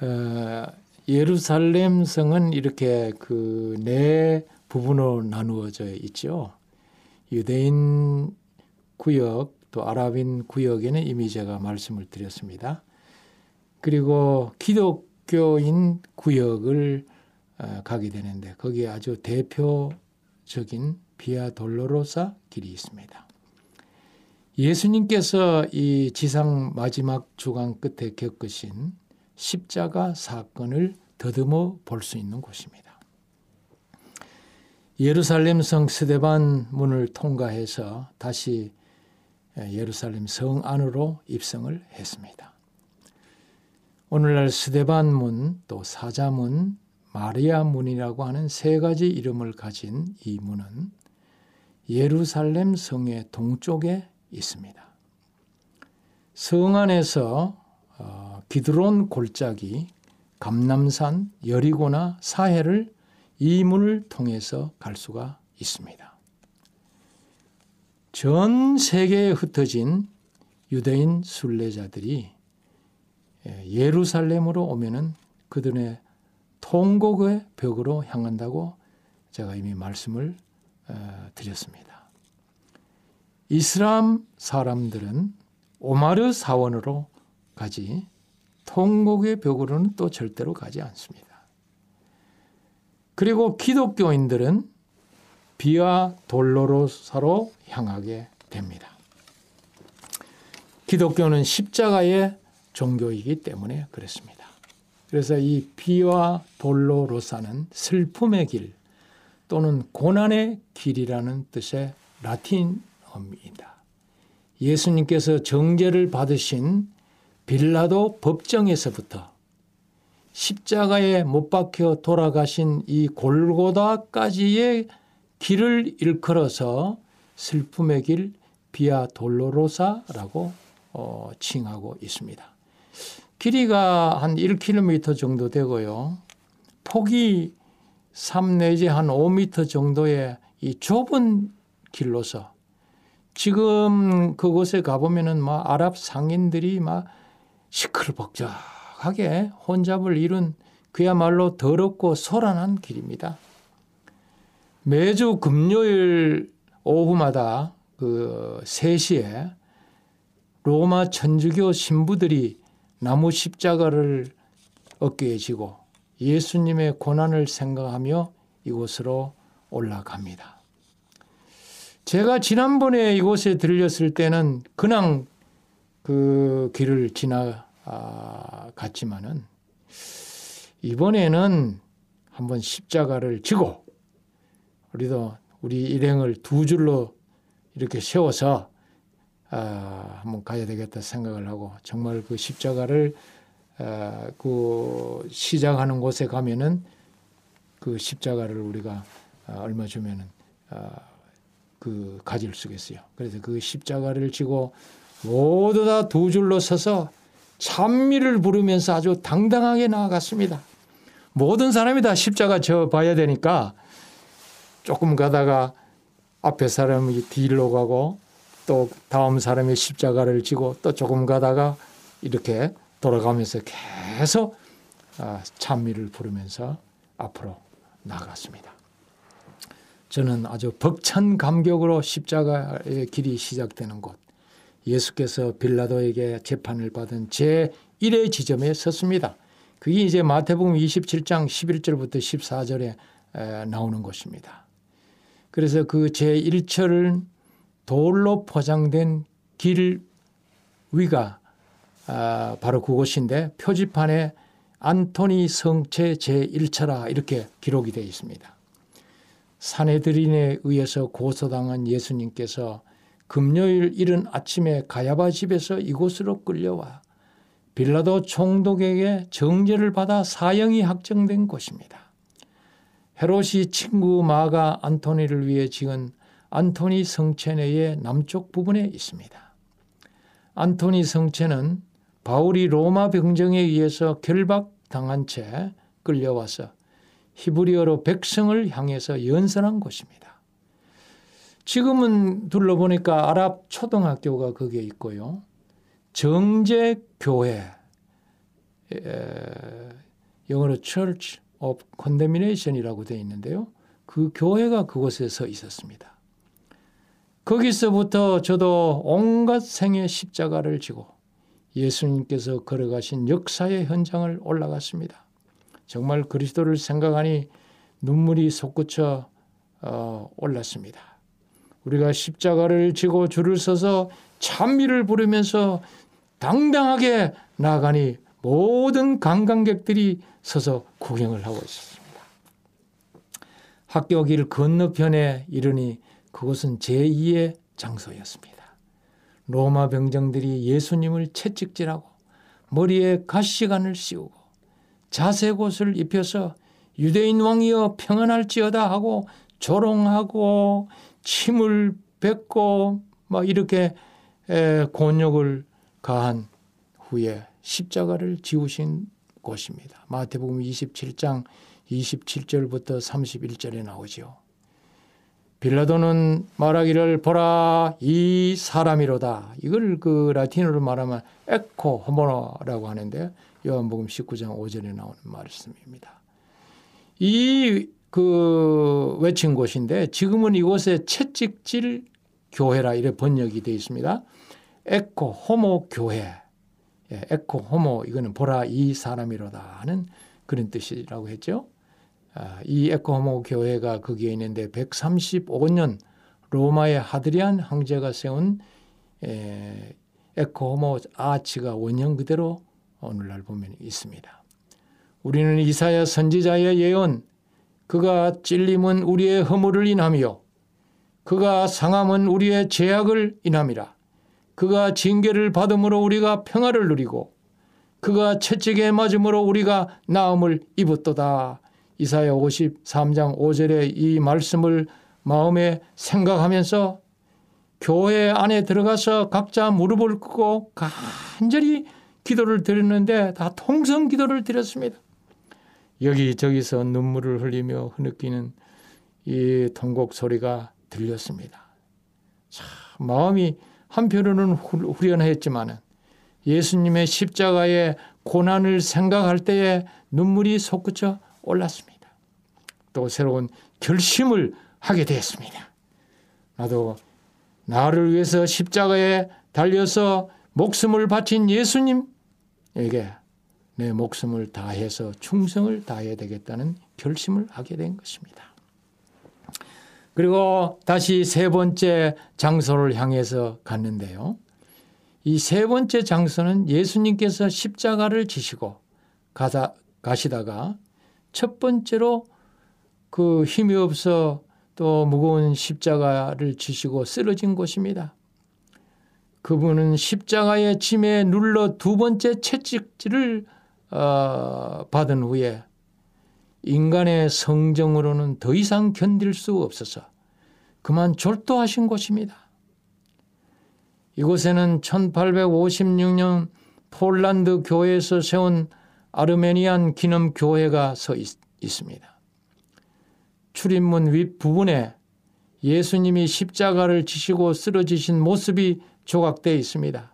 어, 예루살렘 성은 이렇게 그 네 부분으로 나누어져 있죠. 유대인 구역 또 아랍인 구역에는 이미 제가 말씀을 드렸습니다. 그리고 기독교인 구역을 어, 가게 되는데 거기에 아주 대표적인 비아 돌로로사 길이 있습니다. 예수님께서 이 지상 마지막 주간 끝에 겪으신 십자가 사건을 더듬어 볼 수 있는 곳입니다. 예루살렘 성 스데반 문을 통과해서 다시 예루살렘 성 안으로 입성을 했습니다. 오늘날 스데반 문, 또 사자문, 마리아 문이라고 하는 세 가지 이름을 가진 이 문은 예루살렘 성의 동쪽에 있습니다. 성 안에서 어, 기드론 골짜기, 감남산, 여리고나 사해를 이 문을 통해서 갈 수가 있습니다. 전 세계에 흩어진 유대인 순례자들이 예루살렘으로 오면은 그들의 통곡의 벽으로 향한다고 제가 이미 말씀을 어, 드렸습니다. 이슬람 사람들은 오마르 사원으로 가지 통곡의 벽으로는 또 절대로 가지 않습니다. 그리고 기독교인들은 비와 돌로로사로 향하게 됩니다. 기독교는 십자가의 종교이기 때문에 그렇습니다. 그래서 이 비와 돌로로사는 슬픔의 길 또는 고난의 길이라는 뜻의 라틴어입니다. 예수님께서 정죄를 받으신 빌라도 법정에서부터 십자가에 못 박혀 돌아가신 이 골고다까지의 길을 일컬어서 슬픔의 길 비아 돌로로사라고 어, 칭하고 있습니다. 길이가 한 1km 정도 되고요. 폭이 3 내지 한 5m 정도의 이 좁은 길로서 지금 그곳에 가보면은 막 아랍 상인들이 막 시끌벅적 하게 혼잡을 이룬 그야말로 더럽고 소란한 길입니다. 매주 금요일 오후마다 그 3시에 로마 천주교 신부들이 나무 십자가를 어깨에 지고 예수님의 고난을 생각하며 이곳으로 올라갑니다. 제가 지난번에 이곳에 들렸을 때는 그냥 그 길을 지나 갔지만은 이번에는 한번 십자가를 지고 우리도 우리 일행을 두 줄로 이렇게 세워서 아, 한번 가야 되겠다 생각을 하고 정말 그 십자가를 아, 그 시작하는 곳에 가면은 그 십자가를 우리가 아, 얼마 주면은 아, 그 가지를 쓰겠어요. 그래서 그 십자가를 지고 모두 다 두 줄로 서서 찬미를 부르면서 아주 당당하게 나아갔습니다. 모든 사람이 다 십자가 져 봐야 되니까 조금 가다가 앞에 사람이 뒤로 가고 또 다음 사람이 십자가를 지고 또 조금 가다가 이렇게 돌아가면서 계속 아, 찬미를 부르면서 앞으로 나갔습니다. 저는 아주 벅찬 감격으로 십자가의 길이 시작되는 곳 예수께서 빌라도에게 재판을 받은 제1의 지점에 섰습니다. 그게 이제 마태복음 27장 11절부터 14절에 나오는 것입니다. 그래서 그 제1절은 돌로 포장된 길 위가 아, 바로 그곳인데 표지판에 안토니 성체 제1차라 이렇게 기록이 되어 있습니다. 사내들인에 의해서 고소당한 예수님께서 금요일 이른 아침에 가야바 집에서 이곳으로 끌려와 빌라도 총독에게 정죄를 받아 사형이 확정된 곳입니다. 헤롯이 친구 마가 안토니를 위해 지은 안토니 성체 내의 남쪽 부분에 있습니다. 안토니 성체는 바울이 로마 병정에 의해서 결박당한 채 끌려와서 히브리어로 백성을 향해서 연설한 곳입니다. 지금은 둘러보니까 아랍 초등학교가 거기에 있고요. 정제교회, 영어로 Church of Condemnation이라고 되어 있는데요. 그 교회가 그곳에 서 있었습니다. 거기서부터 저도 온갖 생의 십자가를 지고 예수님께서 걸어가신 역사의 현장을 올라갔습니다. 정말 그리스도를 생각하니 눈물이 솟구쳐 어, 올랐습니다. 우리가 십자가를 지고 줄을 서서 찬미를 부르면서 당당하게 나가니 모든 관광객들이 서서 구경을 하고 있었습니다. 학교 길 건너편에 이르니 그곳은 제2의 장소였습니다. 로마 병정들이 예수님을 채찍질하고 머리에 가시관을 씌우고 자색옷을 입혀서 유대인 왕이여 평안할지어다 하고 조롱하고 침을 뱉고 막 이렇게 곤욕을 가한 후에 십자가를 지우신 곳입니다. 마태복음 27장 27절부터 31절에 나오죠. 빌라도는 말하기를 보라 이 사람이로다. 이걸 그 라틴어로 말하면 에코 호모노라고 하는데 요한복음 19장 5절에 나오는 말씀입니다. 이 그 외친 곳인데 지금은 이곳에 채찍질 교회라 이래 번역이 되어 있습니다. Ecce Homo 교회. 예, Ecce Homo 이거는 보라 이 사람이로다 하는 그런 뜻이라고 했죠. 아, 이 Ecce Homo 교회가 거기에 있는데 135년 로마의 하드리안 황제가 세운 Ecce Homo 아치가 원형 그대로 오늘날 보면 있습니다. 우리는 이사야 선지자의 예언 그가 찔림은 우리의 허물을 인하며 그가 상함은 우리의 죄악을 인함이라. 그가 징계를 받음으로 우리가 평화를 누리고 그가 채찍에 맞음으로 우리가 나음을 입었도다. 이사야 53장 5절의 이 말씀을 마음에 생각하면서 교회 안에 들어가서 각자 무릎을 꿇고 간절히 기도를 드렸는데 다 통성 기도를 드렸습니다. 여기저기서 눈물을 흘리며 흐느끼는 이 통곡 소리가 들렸습니다. 참 마음이 한편으로는 후련했지만 예수님의 십자가의 고난을 생각할 때에 눈물이 솟구쳐 올랐습니다. 또 새로운 결심을 하게 되었습니다. 나도 나를 위해서 십자가에 달려서 목숨을 바친 예수님에게 내 목숨을 다해서 충성을 다해야 되겠다는 결심을 하게 된 것입니다. 그리고 다시 세 번째 장소를 향해서 갔는데요. 이 세 번째 장소는 예수님께서 십자가를 지시고 가다, 가시다가 첫 번째로 그 힘이 없어 또 무거운 십자가를 지시고 쓰러진 곳입니다. 그분은 십자가의 짐에 눌러 두 번째 채찍질을 어, 받은 후에 인간의 성정으로는 더 이상 견딜 수 없어서 그만 졸도하신 곳입니다. 이곳에는 1856년 폴란드 교회에서 세운 아르메니안 기념 교회가 서 있, 습니다 출입문 윗부분에 예수님이 십자가를 지시고 쓰러지신 모습이 조각되어 있습니다.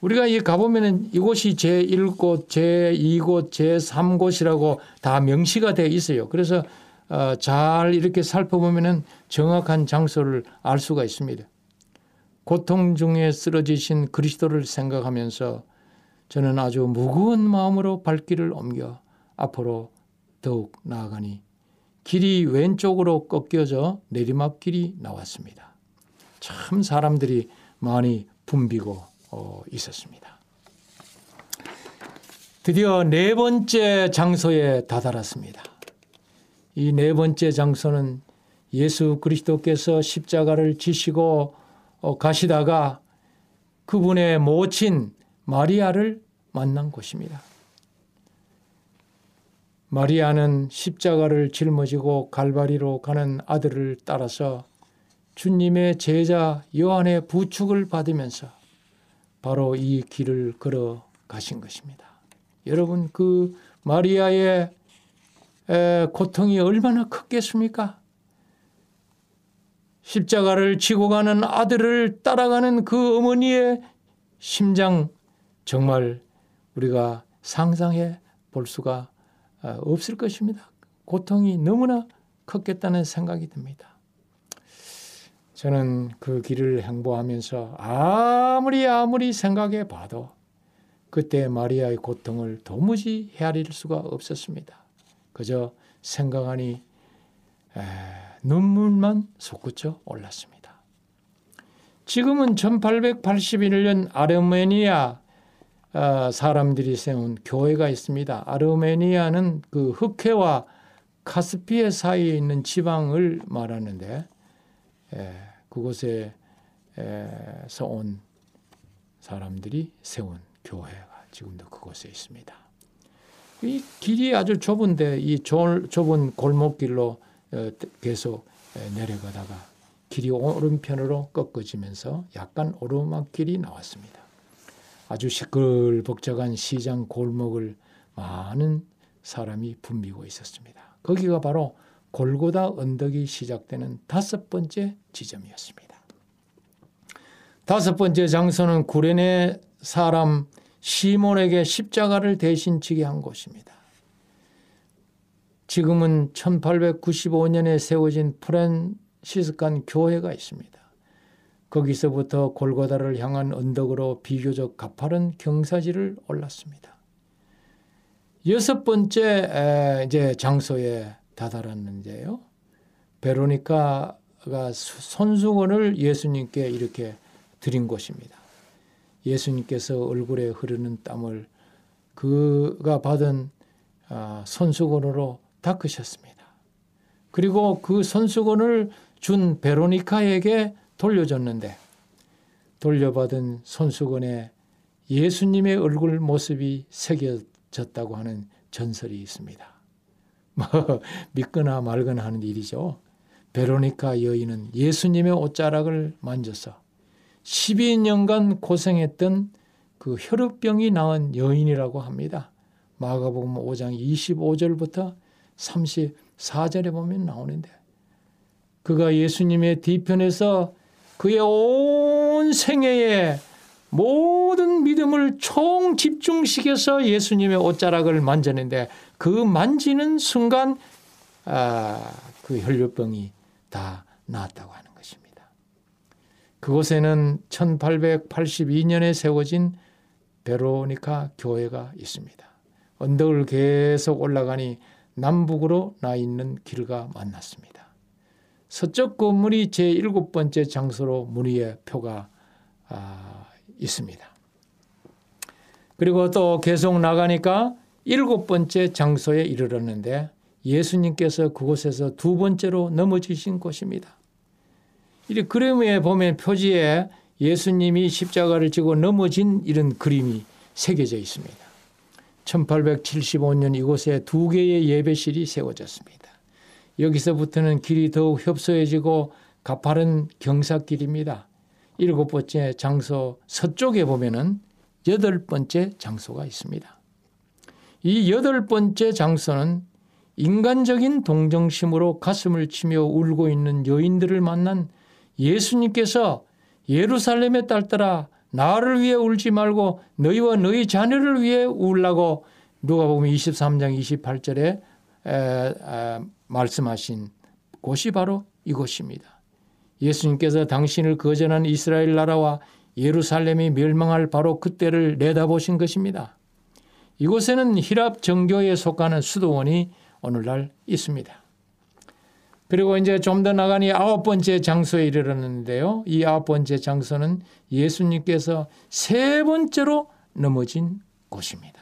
우리가 이 가보면은 이곳이 제1곳, 제2곳, 제3곳이라고 다 명시가 되어 있어요. 그래서 어, 잘 이렇게 살펴보면은 정확한 장소를 알 수가 있습니다. 고통 중에 쓰러지신 그리스도를 생각하면서 저는 아주 무거운 마음으로 발길을 옮겨 앞으로 더욱 나아가니 길이 왼쪽으로 꺾여져 내리막길이 나왔습니다. 참 사람들이 많이 붐비고 어, 있었습니다. 드디어 네 번째 장소에 다다랐습니다. 이 네 번째 장소는 예수 그리스도께서 십자가를 지시고 어, 가시다가 그분의 모친 마리아를 만난 곳입니다. 마리아는 십자가를 짊어지고 갈바리로 가는 아들을 따라서 주님의 제자 요한의 부축을 받으면서 바로 이 길을 걸어 가신 것입니다. 여러분 그 마리아의 고통이 얼마나 컸겠습니까? 십자가를 지고 가는 아들을 따라가는 그 어머니의 심장 정말 우리가 상상해 볼 수가 어, 없을 것입니다. 고통이 너무나 컸겠다는 생각이 듭니다. 저는 그 길을 행보하면서 아무리 아무리 생각해 봐도 그때 마리아의 고통을 도무지 헤아릴 수가 없었습니다. 그저 생각하니 에, 눈물만 솟구쳐 올랐습니다. 지금은 1881년 아르메니아 어, 사람들이 세운 교회가 있습니다. 아르메니아는 그 흑해와 카스피해 사이에 있는 지방을 말하는데 그곳에서 온 사람들이 세운 교회가 지금도 그곳에 있습니다. 이 길이 아주 좁은데 이 좁은 골목길로 어, 계속 내려가다가 길이 오른편으로 꺾어지면서 약간 오르막길이 나왔습니다. 아주 시끌벅적한 시장 골목을 많은 사람이 붐비고 있었습니다. 거기가 바로 골고다 언덕이 시작되는 다섯 번째 지점이었습니다. 다섯 번째 장소는 구레네 사람 시몬에게 십자가를 대신 지게 한 곳입니다. 지금은 1895년에 세워진 프란시스칸 교회가 있습니다. 거기서부터 골고다를 향한 언덕으로 비교적 가파른 경사지를 올랐습니다. 여섯 번째 이제 장소에 다다랐는데요. 베로니카가 손수건을 예수님께 이렇게 드린 곳입니다. 예수님께서 얼굴에 흐르는 땀을 그가 받은 아, 손수건으로 닦으셨습니다. 그리고 그 손수건을 준 베로니카에게 돌려줬는데 돌려받은 손수건에 예수님의 얼굴 모습이 새겨졌다고 하는 전설이 있습니다. 뭐 믿거나 말거나 하는 일이죠. 베로니카 여인은 예수님의 옷자락을 만져서 12년간 고생했던 그 혈압병이 나은 여인이라고 합니다. 마가복음 5장 25절부터 34절에 보면 나오는데 그가 예수님의 뒤편에서 그의 온 생애에 모 든 믿음을 총 집중시켜서 예수님의 옷자락을 만졌는데 그 만지는 순간 아, 그 혈류병이 다 나았다고 하는 것입니다. 그곳에는 1882년에 세워진 베로니카 교회가 있습니다. 언덕을 계속 올라가니 남북으로 나 있는 길과 만났습니다. 서쪽 건물이 제 일곱 번째 장소로 문의의 표가 아, 있습니다. 그리고 또 계속 나가니까 일곱 번째 장소에 이르렀는데 예수님께서 그곳에서 두 번째로 넘어지신 곳입니다. 이 그림에 보면 표지에 예수님이 십자가를 지고 넘어진 이런 그림이 새겨져 있습니다. 1875년 이곳에 두 개의 예배실이 세워졌습니다. 여기서부터는 길이 더욱 협소해지고 가파른 경사길입니다. 일곱 번째 장소 서쪽에 보면은 여덟 번째 장소가 있습니다. 이 여덟 번째 장소는 인간적인 동정심으로 가슴을 치며 울고 있는 여인들을 만난 예수님께서 예루살렘의 딸들아 나를 위해 울지 말고 너희와 너희 자녀를 위해 울라고 누가 보면 23장 28절에 에, 에, 말씀하신 곳이 바로 이곳입니다. 예수님께서 당신을 거절한 이스라엘 나라와 예루살렘이 멸망할 바로 그때를 내다보신 것입니다. 이곳에는 히랍 정교에 속하는 수도원이 오늘날 있습니다. 그리고 이제 좀 더 나가니 아홉 번째 장소에 이르렀는데요. 이 아홉 번째 장소는 예수님께서 세 번째로 넘어진 곳입니다.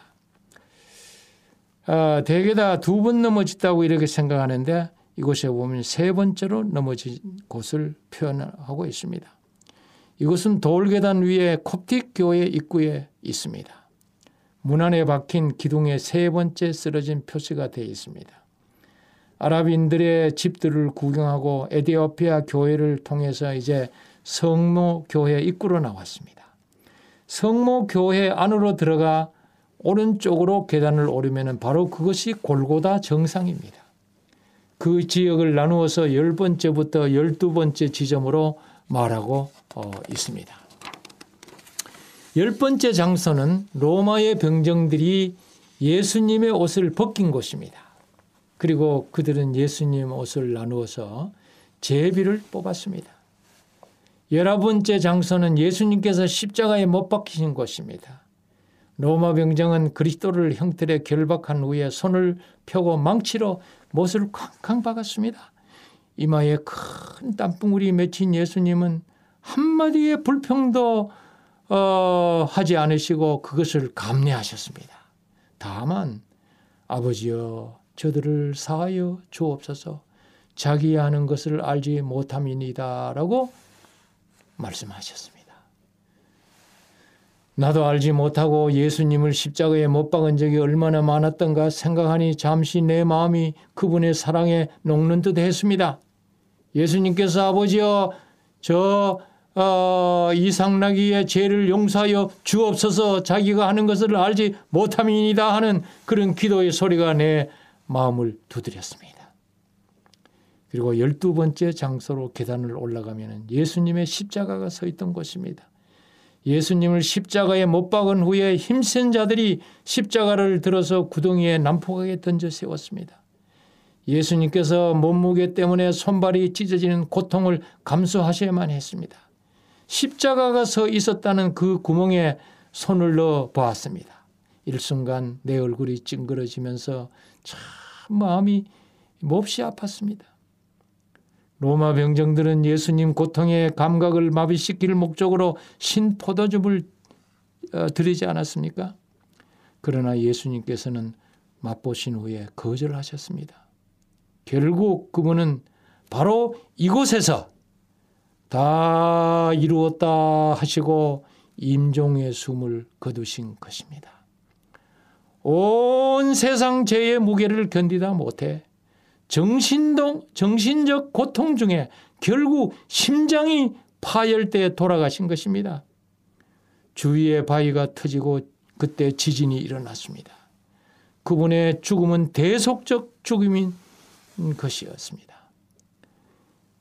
아, 대개 다 두 번 넘어졌다고 이렇게 생각하는데 이곳에 보면 세 번째로 넘어진 곳을 표현하고 있습니다. 이곳은 돌계단 위에 콥틱 교회 입구에 있습니다. 문 안에 박힌 기둥에 세 번째 쓰러진 표시가 되어 있습니다. 아랍인들의 집들을 구경하고 에디오피아 교회를 통해서 이제 성모 교회 입구로 나왔습니다. 성모 교회 안으로 들어가 오른쪽으로 계단을 오르면 바로 그것이 골고다 정상입니다. 그 지역을 나누어서 열 번째부터 열두 번째 지점으로 말하고 어, 있습니다. 열 번째 장소는 로마의 병정들이 예수님의 옷을 벗긴 곳입니다. 그리고 그들은 예수님 옷을 나누어서 제비를 뽑았습니다. 열아 번째 장소는 예수님께서 십자가에 못 박히신 곳입니다. 로마 병정은 그리스도를 형틀에 결박한 후에 손을 펴고 망치로 못을 쾅쾅 박았습니다. 이마에 큰 땀방울이 맺힌 예수님은 한마디의 불평도 어, 하지 않으시고 그것을 감내하셨습니다. 다만 아버지여 저들을 사하여 주옵소서 자기 하는 것을 알지 못함이니다라고 말씀하셨습니다. 나도 알지 못하고 예수님을 십자가에 못 박은 적이 얼마나 많았던가 생각하니 잠시 내 마음이 그분의 사랑에 녹는 듯 했습니다. 예수님께서 아버지여 저 어, 이상나기의 죄를 용서하여 주옵소서 자기가 하는 것을 알지 못함이니다 하는 그런 기도의 소리가 내 마음을 두드렸습니다. 그리고 열두 번째 장소로 계단을 올라가면 예수님의 십자가가 서 있던 곳입니다. 예수님을 십자가에 못 박은 후에 힘센 자들이 십자가를 들어서 구덩이에 난폭하게 던져 세웠습니다. 예수님께서 몸무게 때문에 손발이 찢어지는 고통을 감수하셔야만 했습니다. 십자가가 서 있었다는 그 구멍에 손을 넣어 보았습니다. 일순간 내 얼굴이 찡그러지면서 참 마음이 몹시 아팠습니다. 로마 병정들은 예수님 고통의 감각을 마비시킬 목적으로 신포도즙을 어, 드리지 않았습니까? 그러나 예수님께서는 맛보신 후에 거절하셨습니다. 결국 그분은 바로 이곳에서 다 이루었다 하시고 임종의 숨을 거두신 것입니다. 온 세상 죄의 무게를 견디다 못해 정신동, 정신적 고통 중에 결국 심장이 파열돼 돌아가신 것입니다. 주위의 바위가 터지고 그때 지진이 일어났습니다. 그분의 죽음은 대속적 죽음인 것이었습니다.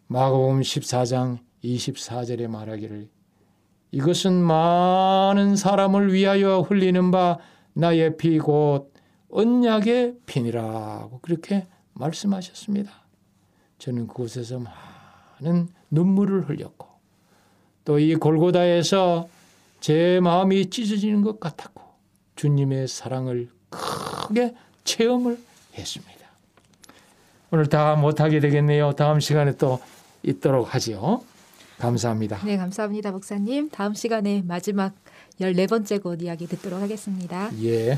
마가복음 14장 24절에 말하기를 이것은 많은 사람을 위하여 흘리는 바 나의 피 곧 언약의 피니라고 그렇게 말씀하셨습니다. 저는 그곳에서 많은 눈물을 흘렸고 또 이 골고다에서 제 마음이 찢어지는 것 같았고 주님의 사랑을 크게 체험을 했습니다. 오늘 다 못하게 되겠네요. 다음 시간에 또 있도록 하지요. 감사합니다. 네, 감사합니다, 목사님. 다음 시간에 마지막 14번째 곳 이야기 듣도록 하겠습니다. 예.